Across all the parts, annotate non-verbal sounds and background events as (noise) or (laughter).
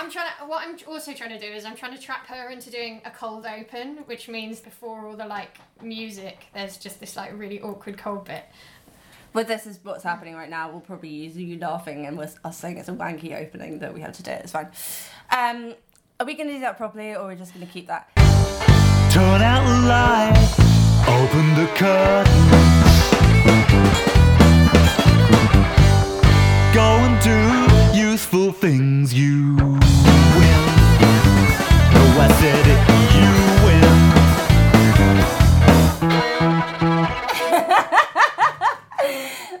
I'm trying to. What I'm also trying to do is I'm trying to trap her into doing a cold open, which means before all the like music, there's just this like really awkward cold bit. But this is what's happening right now. We'll probably use you laughing and us us saying it's a wanky opening that we have to do. It's fine. Um, are we going to do that properly, or are we just going to keep that? Turn out the light, open the curtains. Go and do useful things, you win. No, I said it, you win.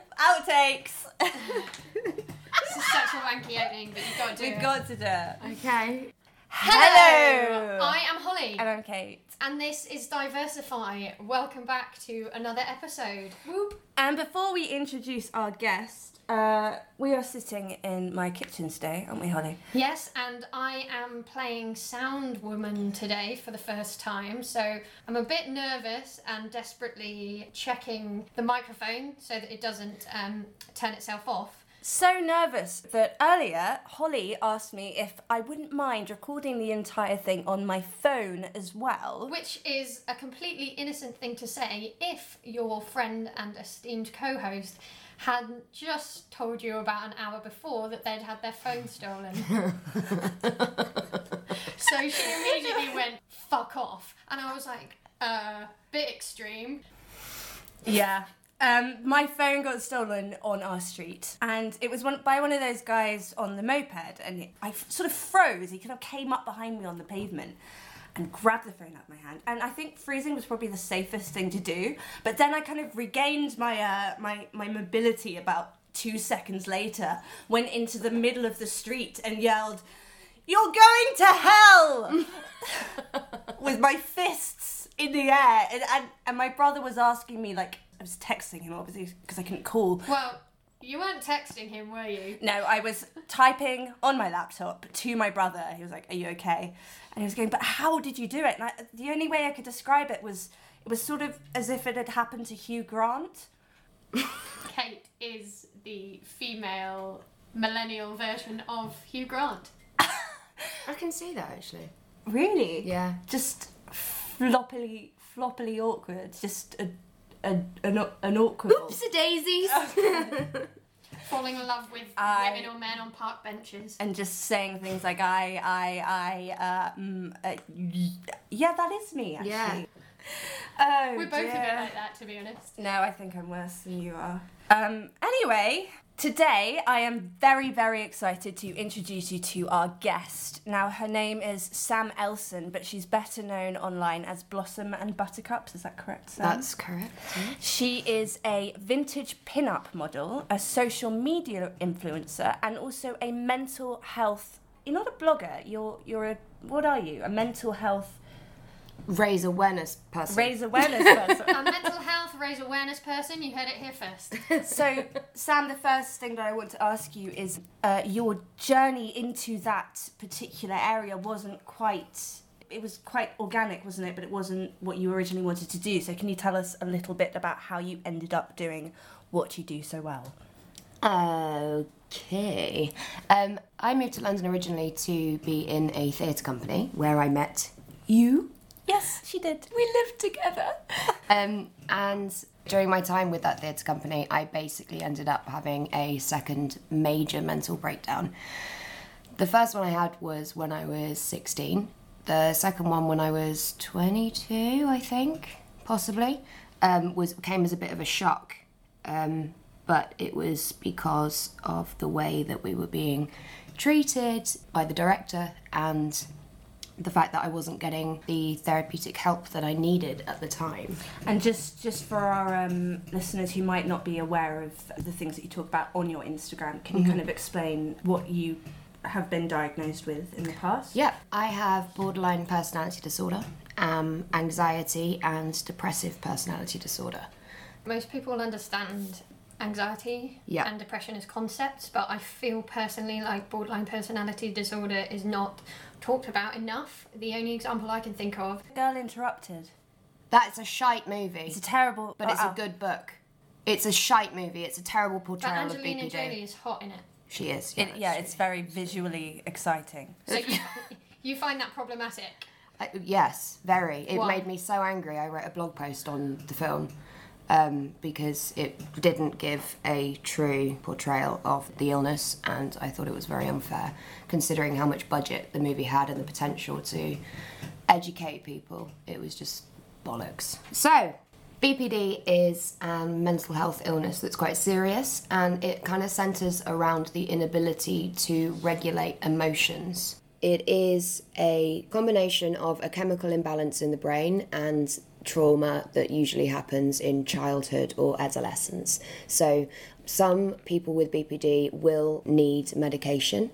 (laughs) Outtakes. This is such a wanky opening, but you've got to do We've it. got to do it. Okay. Hello. I am Holly, And I'm Kate. and this is Diversify. Welcome back to another episode. Whoop. And before we introduce our guest, uh, we are sitting in my kitchen today, aren't we, Holly? Yes, and I am playing Sound Woman today for the first time, so I'm a bit nervous and desperately checking the microphone so that it doesn't um, turn itself off. So nervous that earlier Holly asked me if I wouldn't mind recording the entire thing on my phone as well. Which is a completely innocent thing to say if your friend and esteemed co host hadn't just told you about an hour before that they'd had their phone stolen. (laughs) so she immediately went, fuck off. And I was like, uh, bit extreme. Yeah. Um, my phone got stolen on our street, and it was one, by one of those guys on the moped, and I f- sort of froze. He kind of came up behind me on the pavement and grabbed the phone out of my hand. And I think freezing was probably the safest thing to do. But then I kind of regained my uh, my my mobility about two seconds later, went into the middle of the street and yelled, "You're going to hell!" (laughs) with my fists in the air, and, and and my brother was asking me like I was texting him obviously because I couldn't call. Well, you weren't texting him, were you? No, I was typing on my laptop to my brother. He was like, "Are you okay?" And he was going, "But how did you do it?" And I, the only way I could describe it was it was sort of as if it had happened to Hugh Grant. (laughs) Kate is the female millennial version of Hugh Grant. I can see that actually. Really? Yeah. Just floppily, floppily awkward. Just a, a an, an awkward. Oopsie daisies. (laughs) (laughs) Falling in love with I- women or men on park benches. and just saying things like I, I, I, uh, mm, uh, yeah, that is me actually. Yeah. (laughs) Oh, We're both a bit like that, to be honest. No, I think I'm worse than you are. Um, anyway, today I am very, very excited to introduce you to our guest. Now, her name is Sam Elson, but she's better known online as Blossom and Buttercups. Is that correct, Sam? That's correct. She is a vintage pin-up model, a social media influencer, and also a mental health. You're not a blogger. You're you're a what are you? A mental health Raise awareness person. raise awareness person. (laughs) A mental health raise awareness person, you heard it here first. (laughs) so, Sam, the first thing that I want to ask you is uh, your journey into that particular area wasn't quite. It was quite organic, wasn't it? But it wasn't what you originally wanted to do. So, can you tell us a little bit about how you ended up doing what you do so well? Okay. Um, I moved to London originally to be in a theatre company where I met you. Yes, she did. We lived together. (laughs) um, and during my time with that theatre company, I basically ended up having a second major mental breakdown. The first one I had was when I was 16. The second one when I was 22, I think, possibly, um, was came as a bit of a shock. Um, but it was because of the way that we were being treated by the director and the fact that I wasn't getting the therapeutic help that I needed at the time. And just just for our um, listeners who might not be aware of the things that you talk about on your Instagram, can you kind of explain what you have been diagnosed with in the past? Yeah, I have borderline personality disorder, um, anxiety, and depressive personality disorder. Most people understand anxiety Yeah. and depression as concepts, but I feel personally like borderline personality disorder is not talked about enough. The only example I can think of Girl Interrupted. That's a shite movie, It's a terrible, but it's a good book. It's a shite movie. It's a terrible but portrayal of Angelina BPD. Jolie is hot in it. She is. It, yeah, it's very visually exciting. So you, (laughs) you find that problematic? Uh, yes, very. It Why? made me so angry. I wrote a blog post on the film um, because it didn't give a true portrayal of the illness, and I thought it was very unfair, considering how much budget the movie had and the potential to educate people. It was just bollocks. So. BPD is a mental health illness that's quite serious and it kind of centres around the inability to regulate emotions. It is a combination of a chemical imbalance in the brain and trauma that usually happens in childhood or adolescence. So, some people with BPD will need medication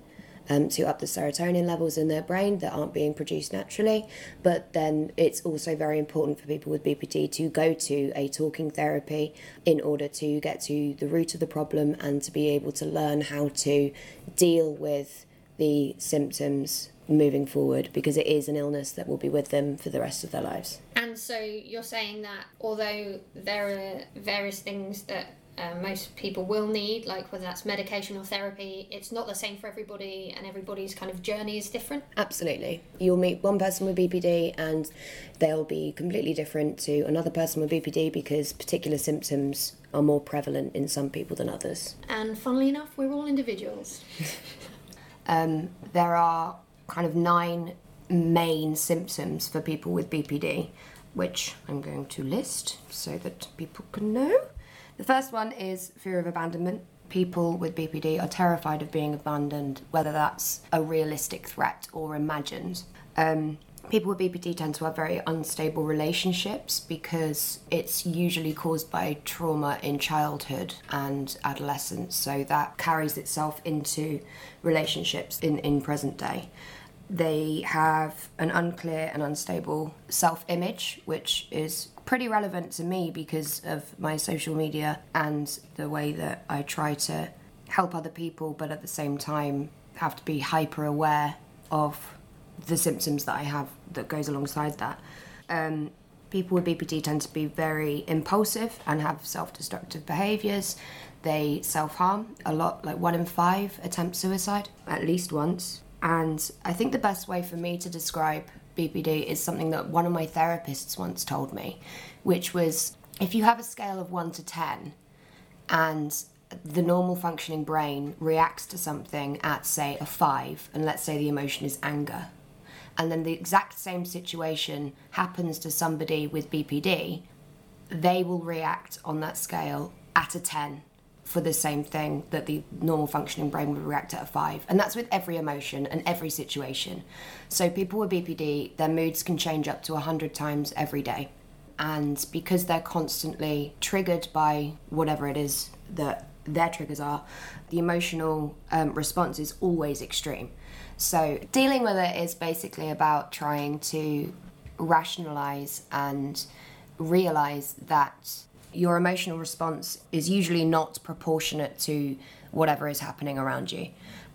um, to up the serotonin levels in their brain that aren't being produced naturally. But then it's also very important for people with BPD to go to a talking therapy in order to get to the root of the problem and to be able to learn how to deal with the symptoms moving forward because it is an illness that will be with them for the rest of their lives. And so you're saying that although there are various things that uh, most people will need, like whether that's medication or therapy, it's not the same for everybody, and everybody's kind of journey is different. Absolutely. You'll meet one person with BPD and they'll be completely different to another person with BPD because particular symptoms are more prevalent in some people than others. And funnily enough, we're all individuals. (laughs) Um, there are kind of nine main symptoms for people with BPD, which I'm going to list so that people can know. The first one is fear of abandonment. People with BPD are terrified of being abandoned, whether that's a realistic threat or imagined. Um, people with BPD tend to have very unstable relationships because it's usually caused by trauma in childhood and adolescence, so that carries itself into relationships in, in present day. They have an unclear and unstable self image, which is pretty relevant to me because of my social media and the way that I try to help other people, but at the same time have to be hyper aware of the symptoms that I have that goes alongside that. Um, people with BPD tend to be very impulsive and have self destructive behaviours. They self harm a lot, like one in five attempt suicide at least once. And I think the best way for me to describe BPD is something that one of my therapists once told me, which was if you have a scale of 1 to 10 and the normal functioning brain reacts to something at, say, a 5, and let's say the emotion is anger, and then the exact same situation happens to somebody with BPD, they will react on that scale at a 10 for the same thing that the normal functioning brain would react at a 5 and that's with every emotion and every situation. So people with bpd their moods can change up to 100 times every day. And because they're constantly triggered by whatever it is that their triggers are the emotional um, response is always extreme so dealing with it is basically about trying to rationalize and realize that your emotional response is usually not proportionate to whatever is happening around you.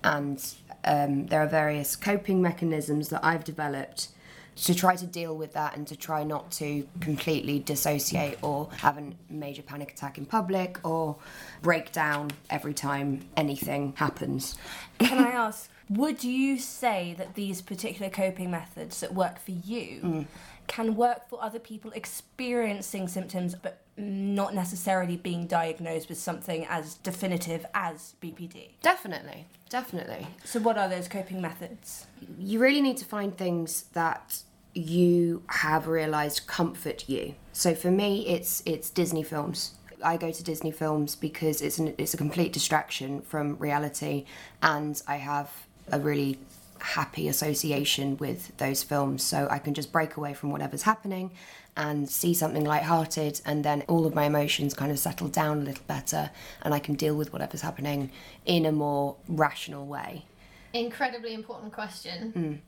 And um, there are various coping mechanisms that I've developed to try to deal with that and to try not to completely dissociate or have a major panic attack in public or break down every time anything happens. Can I ask, would you say that these particular coping methods that work for you mm. can work for other people experiencing symptoms but not necessarily being diagnosed with something as definitive as BPD? Definitely, definitely. So, what are those coping methods? you really need to find things that you have realized comfort you. So for me, it's it's Disney films. I go to Disney films because it's an, it's a complete distraction from reality, and I have a really happy association with those films. So I can just break away from whatever's happening and see something light-hearted, and then all of my emotions kind of settle down a little better, and I can deal with whatever's happening in a more rational way. Incredibly important question.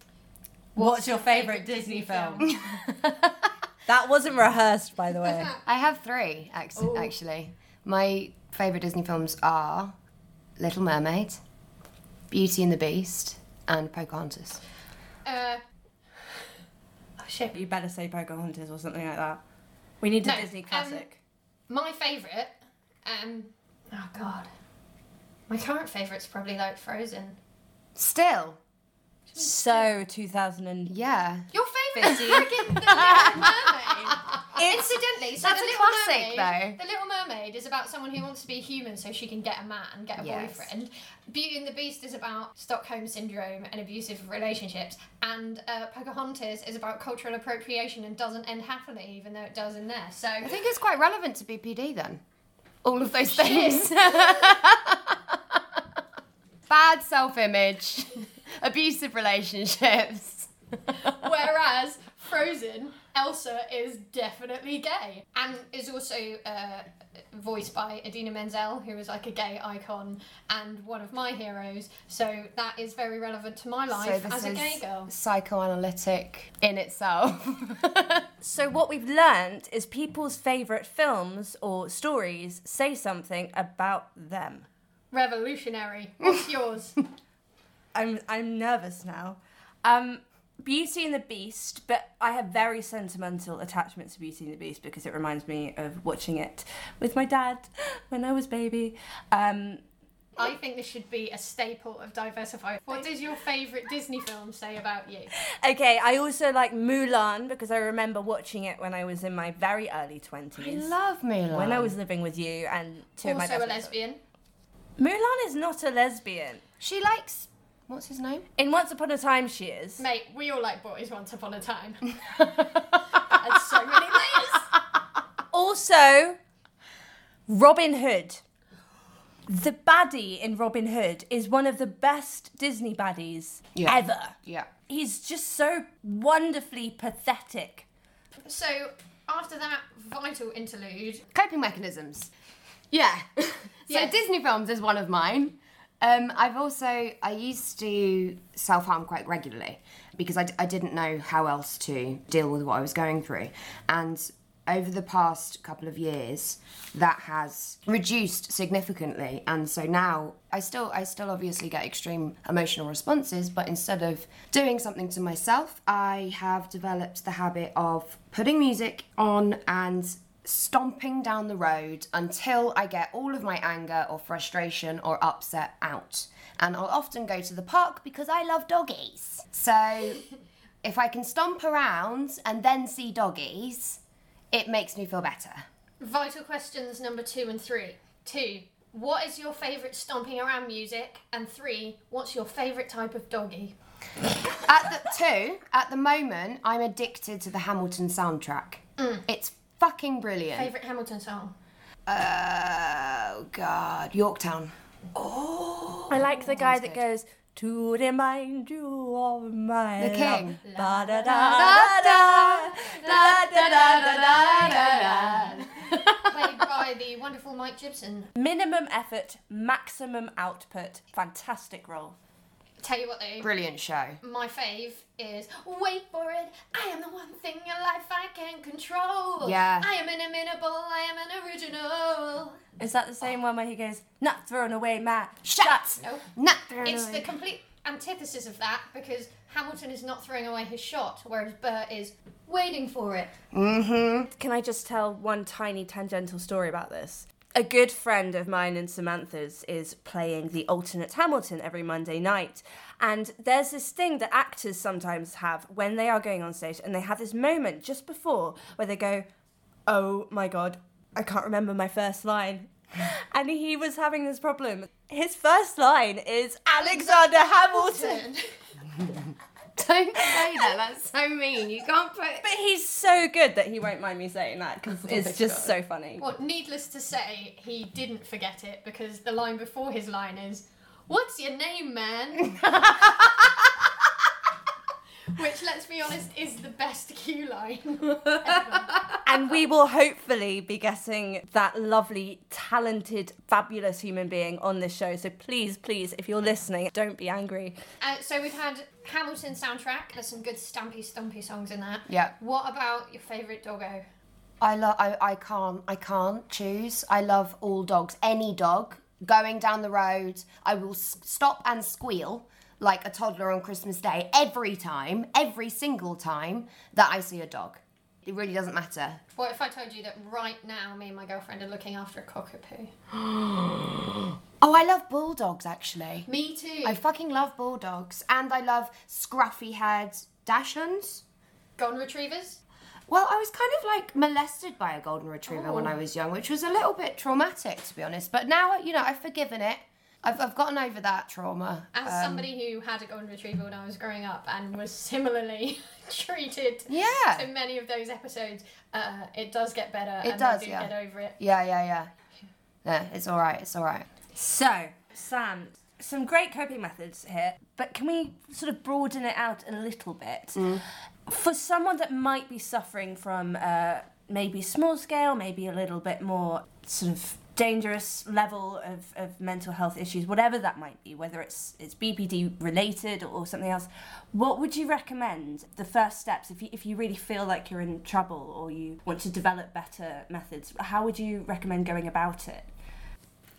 What's, your favourite Disney film? (laughs) that wasn't rehearsed, by the way. (laughs) I have three, act- actually. My favourite Disney films are Little Mermaid, Beauty and the Beast, and Pocahontas. Uh, shit. You better say Pocahontas or something like that. We need a No, Disney um, classic. My favourite, um, oh god, My current favourite's probably like Frozen. Still, So 2000 and yeah. Your favourite is (laughs) freaking The Little Mermaid. Incidentally, so That's the a Little classic, Mermaid, The Little Mermaid is about someone who wants to be human so she can get a man, and get a Yes. boyfriend. Beauty and the Beast is about Stockholm syndrome and abusive relationships, and uh, Pocahontas is about cultural appropriation and doesn't end happily, even though it does in there. So I think it's quite relevant to BPD then. All of those things. (laughs) Bad self image, (laughs) abusive relationships. (laughs) Whereas Frozen, Elsa is definitely gay and is also uh, voiced by Idina Menzel, who is like a gay icon and one of my heroes. So that is very relevant to my life as a gay girl. psychoanalytic in itself. (laughs) So what we've learned is people's favourite films or stories say something about them. Revolutionary. What's (laughs) yours? I'm I'm nervous now. Um, Beauty and the Beast, but I have very sentimental attachments to Beauty and the Beast because it reminds me of watching it with my dad when I was baby. Um, I think this should be a staple of Diversify. What does your favourite Disney film say about you? okay, I also like Mulan because I remember watching it when I was in my very early 20s. I love Mulan. When I was living with you and two of my Also a lesbian. Mulan is not a lesbian. She likes. What's his name? In Once Upon a Time, she is. Mate, we all like boys once upon a time. (laughs) and so many layers. Also, Robin Hood. The baddie in Robin Hood is one of the best Disney baddies Yeah. ever. Yeah. He's just so wonderfully pathetic. So after that vital interlude, Coping mechanisms. Yeah. (laughs) so Yeah. Disney films is one of mine. Um, I've also I used to self harm quite regularly because I, d- I didn't know how else to deal with what I was going through, and over the past couple of years that has reduced significantly. And so now I still I still obviously get extreme emotional responses but instead of doing something to myself I have developed the habit of putting music on and stomping down the road until I get all of my anger or frustration or upset out. And I'll often go to the park because I love doggies. So (laughs) if I can stomp around and then see doggies, it makes me feel better. vital questions number two and three. Two, what is your favourite stomping around music? And three, what's your favourite type of doggy? At the two, at the moment, I'm addicted to the Hamilton soundtrack. Mm. It's fucking brilliant. Favourite Hamilton song? Oh god, Yorktown. Oh, I like the guy that goes to remind you of my The King. love." Ba da da da da da da da da da da. Played by the wonderful Mike Jibson. Minimum effort, maximum output. Fantastic role. Tell you what though, Brilliant show. my fave is Wait for it, I am the one thing in life I can control. Yeah. I am inimitable, I am an original. Is that the same one where he goes, not thrown away, Matt? Shut! No. Not thrown It's away. the complete antithesis of that because Hamilton is not throwing away his shot, whereas Burr is waiting for it. Mm-hmm. Can I just tell one tiny tangential story about this? A good friend of mine and Samantha's is playing the alternate Hamilton every Monday night. And there's this thing that actors sometimes have when they are going on stage and they have this moment just before where they go, Oh my god, I can't remember my first line. (laughs) And he was having this problem. His first line is Alexander Hamilton. (laughs) (laughs) Don't say that. That's so mean. You can't put. But he's so good that he won't mind me saying that because (laughs) oh it's just God. so funny. Well, needless to say, he didn't forget it because the line before his line is, What's your name, man? (laughs) Which, let's be honest, is the best cue line. ever. And we will hopefully be getting that lovely, talented, fabulous human being on this show. So please, please, if you're listening, don't be angry. Uh, so we've had Hamilton soundtrack. There's some good stampy, stumpy songs in that. Yeah. What about your favourite doggo? I love. I, I can't. I can't choose. I love all dogs. Any dog going down the road, I will s- stop and squeal like a toddler on Christmas Day every time, every single time that I see a dog. It really doesn't matter. What if I told you that right now me and my girlfriend are looking after a cockapoo? (gasps) Oh, I love bulldogs actually. Me too. I fucking love bulldogs. And I love scruffy haired dachshunds. Golden retrievers? Well, I was kind of like molested by a golden retriever when oh. I was young, which was a little bit traumatic to be honest. But now, you know, I've forgiven it. I've, I've gotten over that trauma. As Um, somebody who had a golden retriever when I was growing up and was similarly (laughs) treated Yeah. in many of those episodes, uh, it does get better. It and does, I do yeah. get over it. Yeah, yeah, yeah. Yeah, it's all right. It's all right. So, Sam, some great coping methods here, but can we sort of broaden it out a little bit? For someone that might be suffering from uh, maybe small scale, maybe a little bit more sort of dangerous level of, of mental health issues, whatever that might be, whether it's it's BPD related or something else, what would you recommend the first steps if you, if you really feel like you're in trouble or you want to develop better methods? How would you recommend going about it?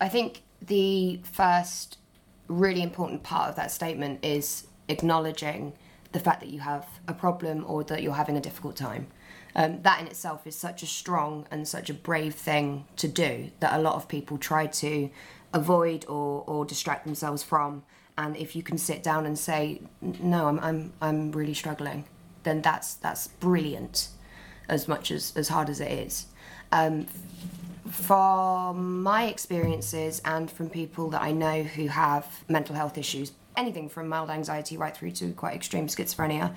I think the first really important part of that statement is acknowledging the fact that you have a problem or that you're having a difficult time. Um, that in itself is such a strong and such a brave thing to do that a lot of people try to avoid or, or distract themselves from. And if you can sit down and say, "No, I'm I'm I'm really struggling," then that's that's brilliant, as much as as hard as it is. Um, from my experiences and from people that I know who have mental health issues, anything from mild anxiety right through to quite extreme schizophrenia,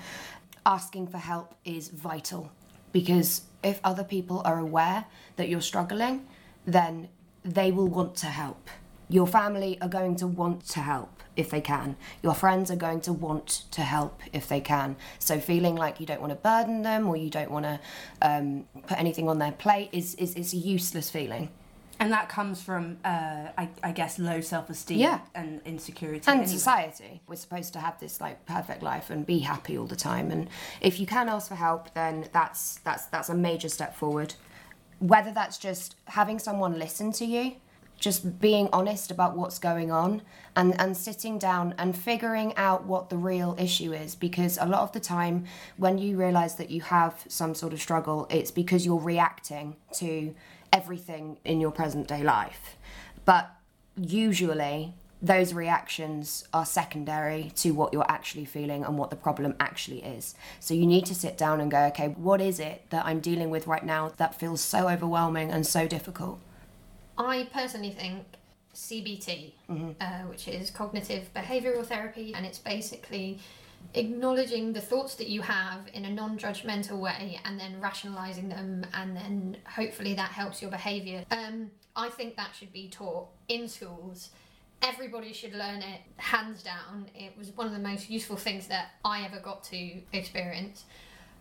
asking for help is vital because if other people are aware that you're struggling, then they will want to help. Your family are going to want to help if they can. Your friends are going to want to help if they can. So feeling like you don't want to burden them or you don't want to um, put anything on their plate is, is, is a useless feeling. And that comes from, uh, I, I guess, low self esteem Yeah. and insecurity. and anyway. society we're supposed to have this like perfect life and be happy all the time and if you can ask for help then that's that's that's a major step forward whether that's just having someone listen to you just being honest about what's going on and and sitting down and figuring out what the real issue is because a lot of the time when you realize that you have some sort of struggle it's because you're reacting to everything in your present day life but usually those reactions are secondary to what you're actually feeling and what the problem actually is. So you need to sit down and go, okay, what is it that I'm dealing with right now that feels so overwhelming and so difficult? I personally think CBT, uh, which is cognitive behavioral therapy, and it's basically acknowledging the thoughts that you have in a non judgmental way and then rationalizing them, and then hopefully that helps your behavior. Um, I think that should be taught in schools. Everybody should learn it, hands down. It was one of the most useful things that I ever got to experience.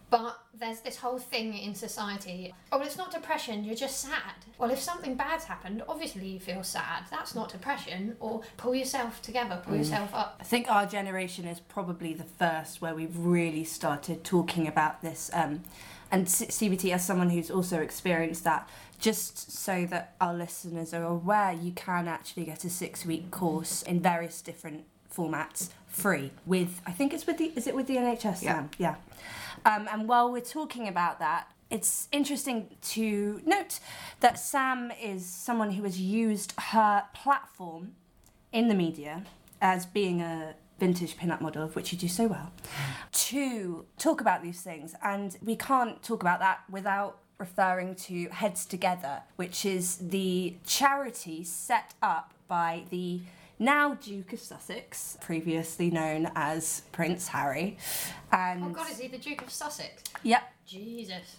But there's this whole thing in society. Oh, well, it's not depression, you're just sad. Well, if something bad's happened, obviously you feel sad. That's not depression. Or pull yourself together, pull yourself up. I think our generation is probably the first where we've really started talking about this. Um, and C- CBT, as someone who's also experienced that, just so that our listeners are aware, you can actually get a six week course in various different formats free with, I think it's with the, is it with the NHS? Yeah. Sam? Yeah. Um, and while we're talking about that, it's interesting to note that Sam is someone who has used her platform in the media as being a vintage pin-up model, of which you do so well, to talk about these things. And we can't talk about that without referring to Heads Together, which is the charity set up by the now Duke of Sussex, previously known as Prince Harry. And Oh, God, is he the Duke of Sussex? yep, Jesus.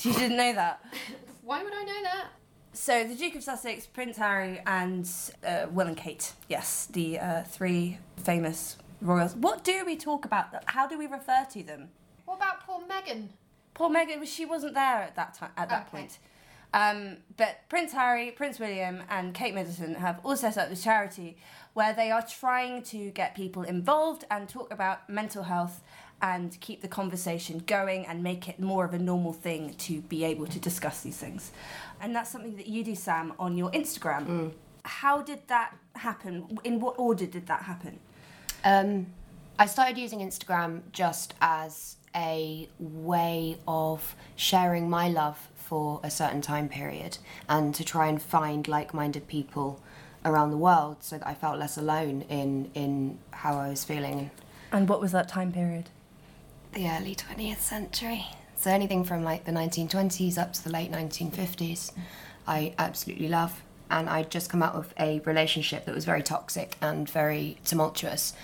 you didn't know that. (laughs) Why would I know that? So the Duke of Sussex, Prince Harry, and uh, Will and Kate. Yes, the uh, three famous royals. What do we talk about? How do we refer to them? What about poor Meghan? Poor Meghan, she wasn't there at that time. At that Okay. point. Um, but Prince Harry, Prince William, and Kate Middleton have all set up this charity where they are trying to get people involved and talk about mental health and keep the conversation going and make it more of a normal thing to be able to discuss these things. And that's something that you do, Sam, on your Instagram. How did that happen? In what order did that happen? Um, I started using Instagram just as a way of sharing my love for a certain time period and to try and find like-minded people around the world so that I felt less alone in in how I was feeling And what was that time period? the early 20th century. So anything from like the 1920s up to the late 1950s, I absolutely love. And I'd just come out of a relationship that was very toxic and very tumultuous.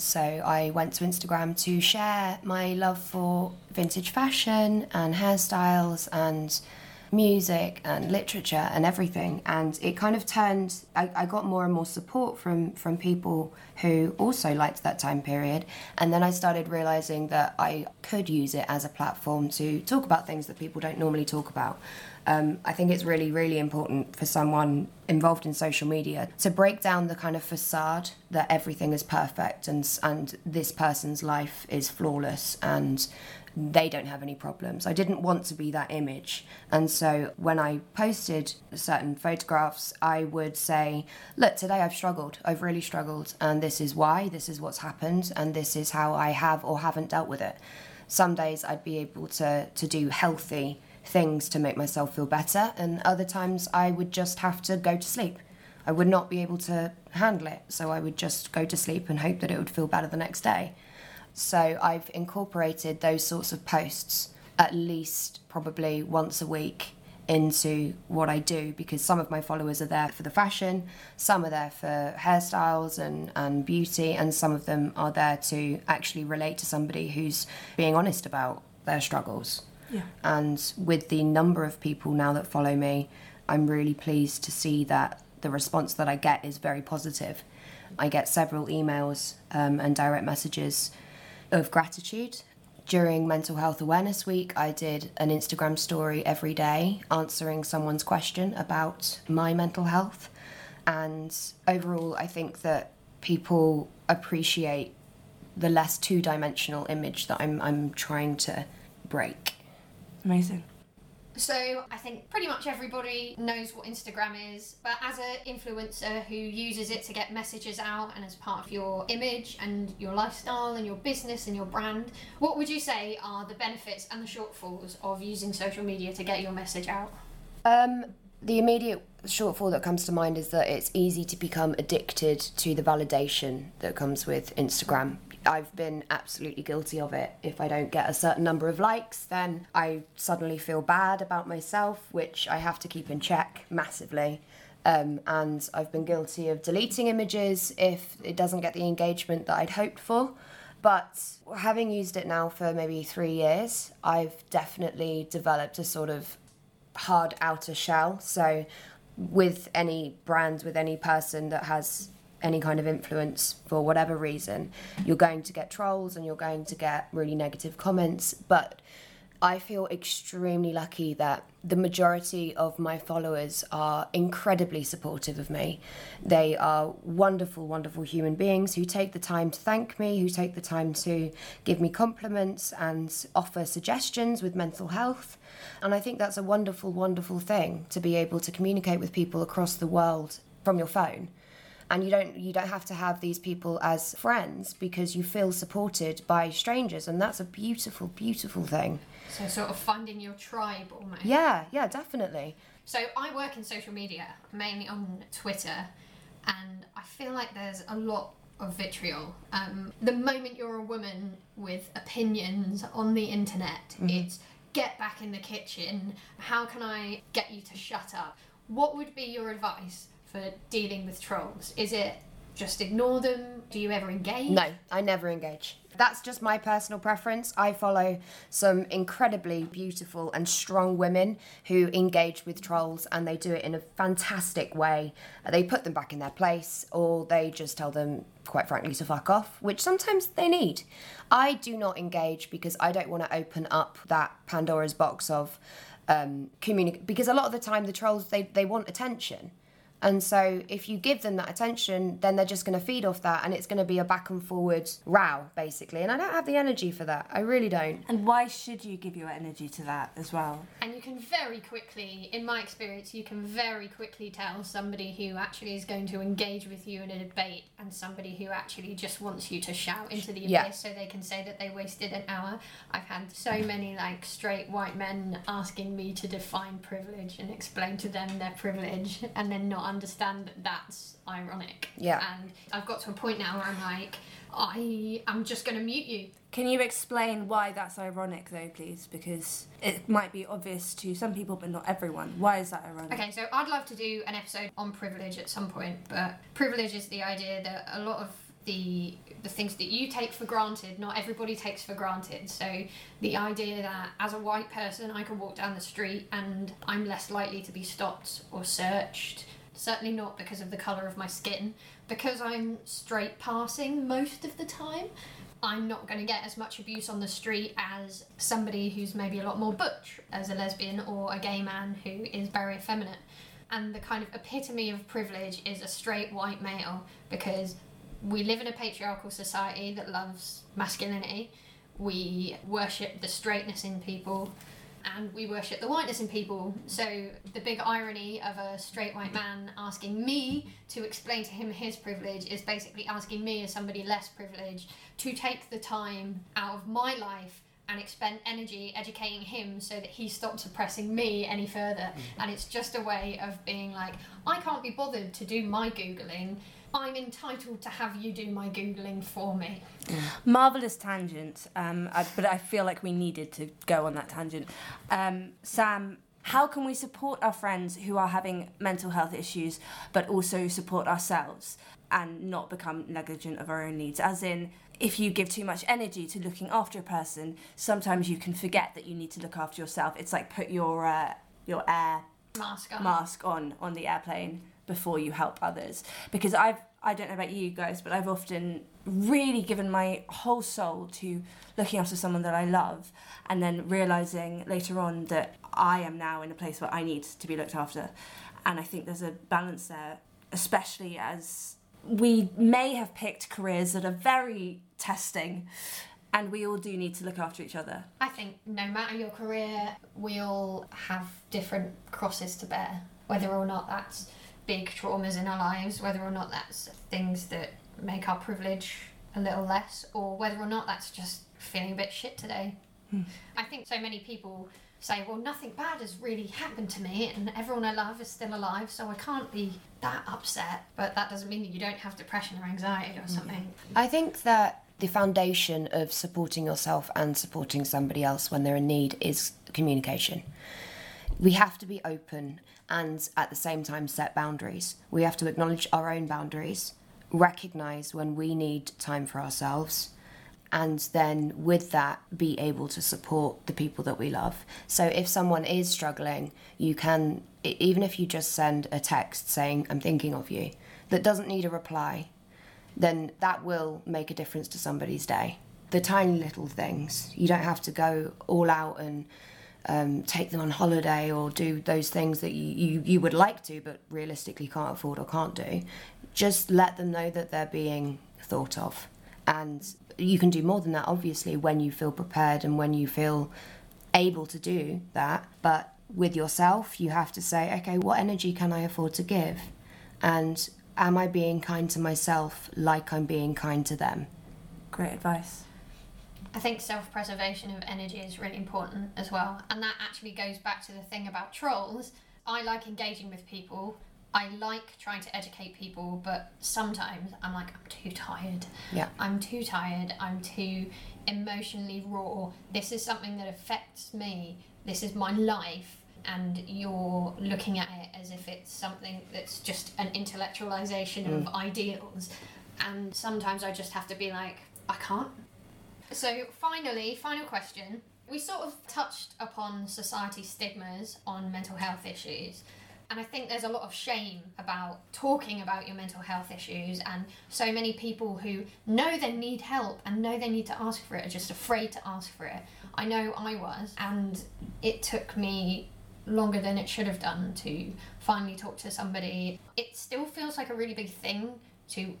So I went to Instagram to share my love for vintage fashion and hairstyles and music and literature and everything. And it kind of turned I, I got more and more support from from people who also liked that time period. And then I started realizing that I could use it as a platform to talk about things that people don't normally talk about um, I think it's really, really important for someone involved in social media to break down the kind of facade that everything is perfect and and this person's life is flawless and they don't have any problems. I didn't want to be that image. And so when I posted certain photographs, I would say, look, today I've struggled. I've really struggled. And this is why, this is what's happened, and this is how I have or haven't dealt with it. Some days I'd be able to, to do healthy things to make myself feel better, and other times I would just have to go to sleep. I would not be able to handle it, so I would just go to sleep and hope that it would feel better the next day. So I've incorporated those sorts of posts at least probably once a week into what I do because some of my followers are there for the fashion, some are there for hairstyles and, and beauty, and some of them are there to actually relate to somebody who's being honest about their struggles. Yeah. And with the number of people now that follow me, I'm really pleased to see that the response that I get is very positive. I get several emails um, and direct messages of gratitude. During Mental Health Awareness Week, I did an Instagram story every day answering someone's question about my mental health. And overall, I think that people appreciate the less two dimensional image that I'm, I'm trying to break. Amazing. So I think pretty much everybody knows what Instagram is, but as an influencer who uses it to get messages out and as part of your image and your lifestyle and your business and your brand, what would you say are the benefits and the shortfalls of using social media to get your message out? Um, the immediate shortfall that comes to mind is that it's easy to become addicted to the validation that comes with Instagram. I've been absolutely guilty of it. If I don't get a certain number of likes, then I suddenly feel bad about myself, which I have to keep in check massively. Um, and I've been guilty of deleting images if it doesn't get the engagement that I'd hoped for. But having used it now for maybe three years, I've definitely developed a sort of hard outer shell. So, with any brand, with any person that has any kind of influence for whatever reason, you're going to get trolls and you're going to get really negative comments. But I feel extremely lucky that the majority of my followers are incredibly supportive of me. They are wonderful, wonderful human beings who take the time to thank me, who take the time to give me compliments and offer suggestions with mental health. And I think that's a wonderful, wonderful thing to be able to communicate with people across the world from your phone and you don't you don't have to have these people as friends because you feel supported by strangers and that's a beautiful beautiful thing So sort of finding your tribe almost. yeah yeah definitely So I work in social media, mainly on Twitter, and I feel like there's a lot of vitriol. Um, the moment you're a woman with opinions on the internet, it's get back in the kitchen. How can I get you to shut up? What would be your advice for dealing with trolls? Is it just ignore them? Do you ever engage? no i never engage that's just my personal preference i follow some incredibly beautiful and strong women who engage with trolls and they do it in a fantastic way they put them back in their place or they just tell them quite frankly to fuck off which sometimes they need i do not engage because i don't want to open up that pandora's box of um, communi- because a lot of the time the trolls they, they want attention And so if you give them that attention, then they're just going to feed off that and it's going to be a back and forward row, basically. And I don't have the energy for that. I really don't. And why should you give your energy to that as well? And you can very quickly, in my experience, you can very quickly tell somebody who actually is going to engage with you in a debate and somebody who actually just wants you to shout into the abyss Yeah. so they can say that they wasted an hour. I've had so many like straight white men asking me to define privilege and explain to them their privilege and then not understand that that's ironic. Yeah. And I've got to a point now where I'm like, I am just going to mute you. Can you explain why that's ironic, though, please? Because it might be obvious to some people, but not everyone. Why is that ironic? Okay, so I'd love to do an episode on privilege at some point, but privilege is the idea that a lot of the the things that you take for granted, not everybody takes for granted. So the idea that as a white person I can walk down the street and I'm less likely to be stopped or searched, certainly not because of the colour of my skin, because I'm straight passing most of the time. I'm not going to get as much abuse on the street as somebody who's maybe a lot more butch, as a lesbian or a gay man who is very effeminate. And the kind of epitome of privilege is a straight white male because we live in a patriarchal society that loves masculinity. We worship the straightness in people and we worship the whiteness in people. So the big irony of a straight white man asking me to explain to him his privilege is basically asking me as somebody less privileged to take the time out of my life and expend energy educating him so that he stops oppressing me any further. Mm. And it's just a way of being like, I can't be bothered to do my Googling. I'm entitled to have you do my Googling for me. Marvelous tangent, um, I, but I feel like we needed to go on that tangent. Um, Sam, how can we support our friends who are having mental health issues, but also support ourselves and not become negligent of our own needs? As in, if you give too much energy to looking after a person, sometimes you can forget that you need to look after yourself. It's like put your uh, your air Mask on. mask on on the airplane before you help others. Because i've i don't know about you guys but i've often really given my whole soul to looking after someone that i love and then realizing later on that i am now in a place where i need to be looked after. And i think there's a balance there especially as we may have picked careers that are very testing and we all do need to look after each other. I think no matter your career, we all have different crosses to bear, whether or not that's big traumas in our lives, whether or not that's things that make our privilege a little less, or whether or not that's just feeling a bit shit today. Hmm. I think so many people say, well, nothing bad has really happened to me, and everyone I love is still alive, so I can't be that upset. But that doesn't mean that you don't have depression or anxiety or hmm. something. I think that the foundation of supporting yourself and supporting somebody else when they're in need is communication. We have to be open and at the same time set boundaries. We have to acknowledge our own boundaries, recognize when we need time for ourselves, and then with that be able to support the people that we love. So if someone is struggling, you can even if you just send a text saying I'm thinking of you that doesn't need a reply, then that will make a difference to somebody's day. The tiny little things. You don't have to go all out and um, take them on holiday or do those things that you, you, you would like to but realistically can't afford or can't do. Just let them know that they're being thought of. And you can do more than that, obviously, when you feel prepared and when you feel able to do that. But with yourself, you have to say, okay, what energy can I afford to give? And am I being kind to myself like I'm being kind to them? great advice I think self preservation of energy is really important as well. And that actually goes back to the thing about trolls. I like engaging with people. I like trying to educate people, but sometimes I'm like, I'm too tired. Yeah. I'm too tired. I'm too emotionally raw. This is something that affects me. This is my life. And you're looking at it as if it's something that's just an intellectualization of mm. ideals. And sometimes I just have to be like, I can't. So, finally, final question. We sort of touched upon society stigmas on mental health issues. And I think there's a lot of shame about talking about your mental health issues, and so many people who know they need help and know they need to ask for it are just afraid to ask for it. I know I was, and it took me longer than it should have done to finally talk to somebody. It still feels like a really big thing to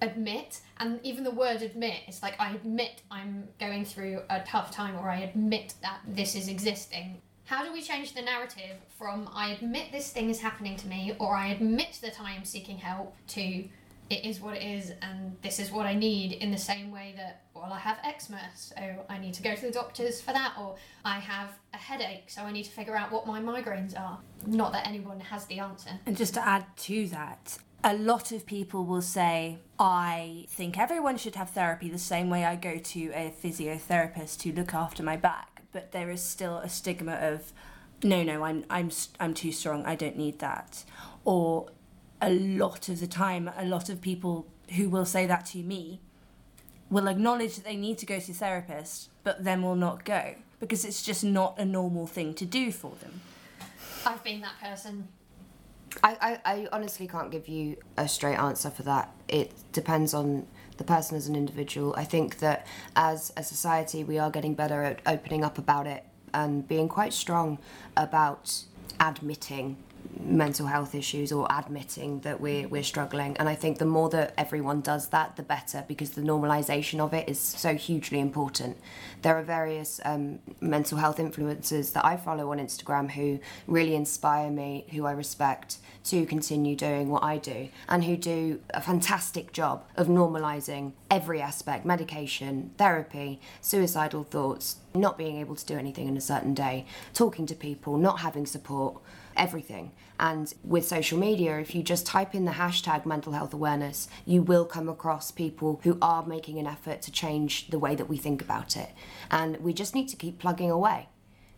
admit, and even the word admit, it's like I admit I'm going through a tough time, or I admit that this is existing. How do we change the narrative from I admit this thing is happening to me, or I admit that I am seeking help, to it is what it is and this is what I need in the same way that, well, I have eczema, so I need to go to the doctors for that, or I have a headache, so I need to figure out what my migraines are. Not that anyone has the answer. And just to add to that, a lot of people will say, I think everyone should have therapy the same way I go to a physiotherapist to look after my back. But there is still a stigma of, no, no, I'm, I'm, I'm too strong, I don't need that. Or a lot of the time, a lot of people who will say that to me will acknowledge that they need to go to a therapist, but then will not go because it's just not a normal thing to do for them. I've been that person. I, I, I honestly can't give you a straight answer for that. It depends on the person as an individual. I think that as a society, we are getting better at opening up about it and being quite strong about admitting mental health issues or admitting that we're, we're struggling. And I think the more that everyone does that, the better because the normalization of it is so hugely important. There are various um, mental health influencers that I follow on Instagram who really inspire me, who I respect to continue doing what I do, and who do a fantastic job of normalizing every aspect medication, therapy, suicidal thoughts, not being able to do anything in a certain day, talking to people, not having support everything. And with social media, if you just type in the hashtag mental health awareness, you will come across people who are making an effort to change the way that we think about it. And we just need to keep plugging away.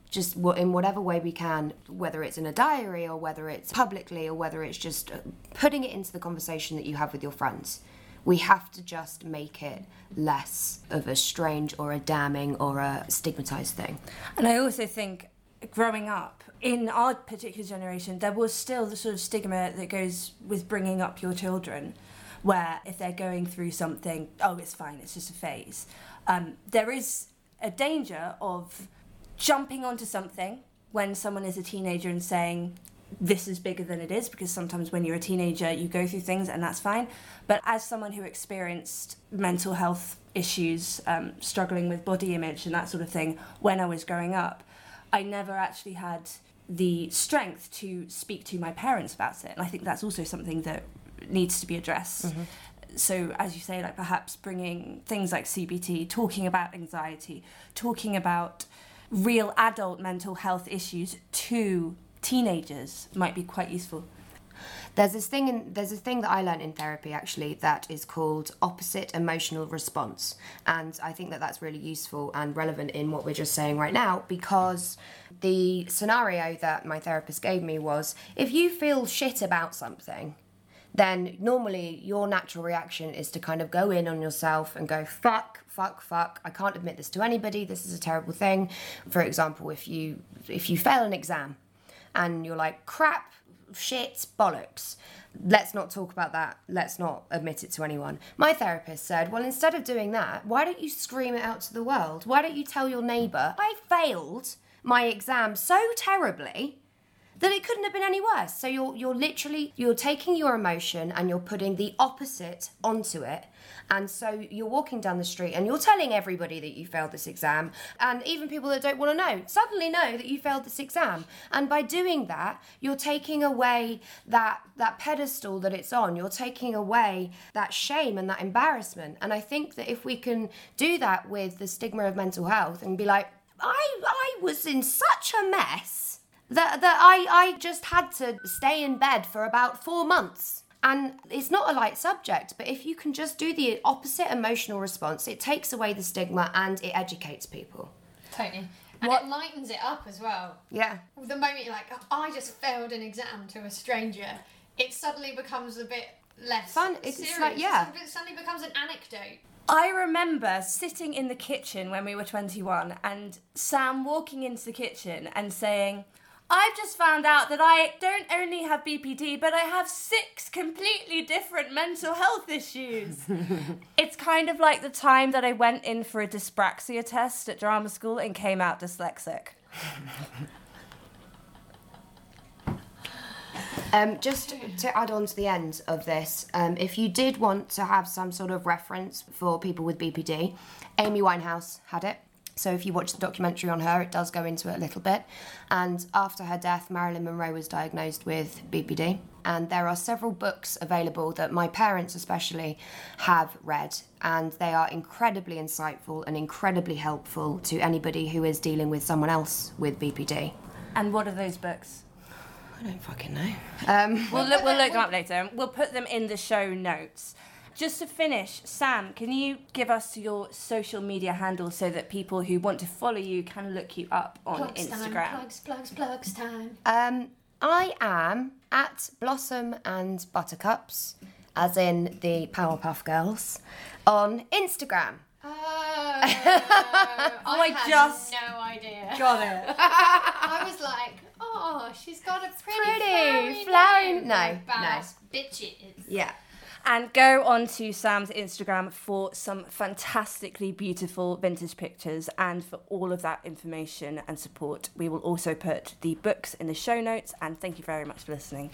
Just in whatever way we can, whether it's in a diary or whether it's publicly or whether it's just uh, putting it into the conversation that you have with your friends. We have to just make it less of a strange or a damning or a stigmatized thing. And I also think growing up in our particular generation, there was still the sort of stigma that goes with bringing up your children, where if they're going through something, oh, it's fine, it's just a phase. Um, there is a danger of jumping onto something when someone is a teenager and saying, this is bigger than it is because sometimes when you're a teenager you go through things and that's fine but as someone who experienced mental health issues um, struggling with body image and that sort of thing when i was growing up I never actually had the strength to speak to my parents about it. And I think that's also something that needs to be addressed. Mm-hmm. So, as you say, like perhaps bringing things like CBT, talking about anxiety, talking about real adult mental health issues to teenagers might be quite useful. There's this thing in there's a thing that I learned in therapy actually that is called opposite emotional response, and I think that that's really useful and relevant in what we're just saying right now because the scenario that my therapist gave me was if you feel shit about something, then normally your natural reaction is to kind of go in on yourself and go fuck fuck fuck. I can't admit this to anybody. This is a terrible thing. For example if you if you fail an exam and you're like crap shit, bollocks. Let's not talk about that. Let's not admit it to anyone. My therapist said, Well, instead of doing that, why don't you scream it out to the world? Why don't you tell your neighbour, I failed my exam so terribly that it couldn't have been any worse. So you're you're literally you're taking your emotion and you're putting the opposite onto it. And so you're walking down the street and you're telling everybody that you failed this exam, and even people that don't want to know suddenly know that you failed this exam. And by doing that, you're taking away that that pedestal that it's on. You're taking away that shame and that embarrassment. And I think that if we can do that with the stigma of mental health and be like, I I was in such a mess that that I I just had to stay in bed for about 4 months. And it's not a light subject, but if you can just do the opposite emotional response, it takes away the stigma and it educates people. Totally. And what? it lightens it up as well. Yeah. The moment you're like, oh, I just failed an exam to a stranger, it suddenly becomes a bit less fun. It's serious. like yeah, it suddenly becomes an anecdote. I remember sitting in the kitchen when we were 21 and Sam walking into the kitchen and saying, I've just found out that I don't only have BPD, but I have six completely different mental health issues. (laughs) it's kind of like the time that I went in for a dyspraxia test at drama school and came out dyslexic. Um, just to add on to the end of this, um, if you did want to have some sort of reference for people with BPD, Amy Winehouse had it. So if you watch the documentary on her, it does go into it a little bit. And after her death, Marilyn Monroe was diagnosed with BPD. And there are several books available that my parents, especially, have read. And they are incredibly insightful and incredibly helpful to anybody who is dealing with someone else with BPD. And what are those books? I don't fucking know. Um, We'll look, we'll look them up later. We'll put them in the show notes. Just to finish, Sam, can you give us your social media handle so that people who want to follow you can look you up on Plugs time, Instagram? plugs, plugs, plugs time. Um, I am at Blossom and Buttercups, as in the Powerpuff Girls, on Instagram. Oh, (laughs) I, I had just- no idea. Got it. (laughs) I was like, oh, she's got a pretty, Pretty, flowery flowery- name. no, Boss bitches. Yeah. And go on to Sam's Instagram for some fantastically beautiful vintage pictures and for all of that information and support. We will also put the books in the show notes. And thank you very much for listening.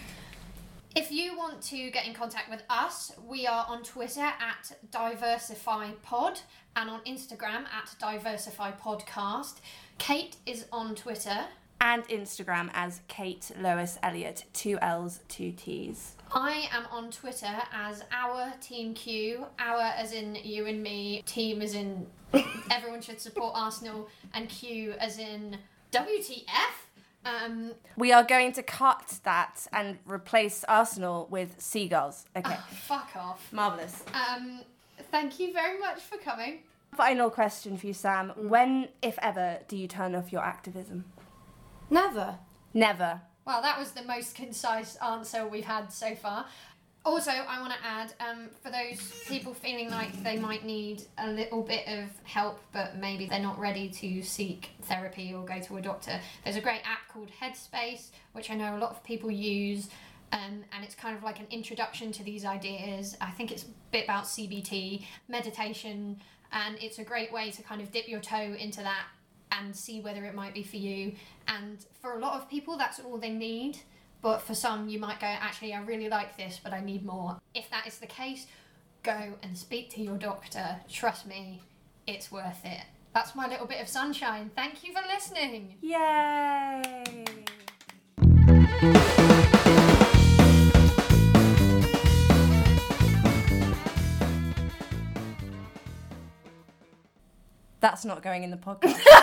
If you want to get in contact with us, we are on Twitter at DiversifyPod and on Instagram at DiversifyPodcast. Kate is on Twitter. And Instagram as Kate Lois Elliott, two L's, two T's. I am on Twitter as our Team Q, our as in you and me, team as in (laughs) everyone should support Arsenal, and Q as in WTF. Um, We are going to cut that and replace Arsenal with seagulls. Okay, fuck off. marvellous. Um, thank you very much for coming. Final question for you, Sam. When, if ever, do you turn off your activism? Never. Never. Well, that was the most (laughs) concise answer we've had so far. Also, I want to add um, for those people feeling like they might need a little bit of help, but maybe they're not ready to seek therapy or go to a doctor, there's a great app called Headspace, which I know a lot of people use. Um, and it's kind of like an introduction to these ideas. I think it's a bit about CBT, meditation, and it's a great way to kind of dip your toe into that and see whether it might be for you. And for a lot of people, that's all they need. But for some, you might go, actually, I really like this, but I need more. If that is the case, go and speak to your doctor. Trust me, it's worth it. That's my little bit of sunshine. Thank you for listening. Yay! That's not going in the podcast. (laughs)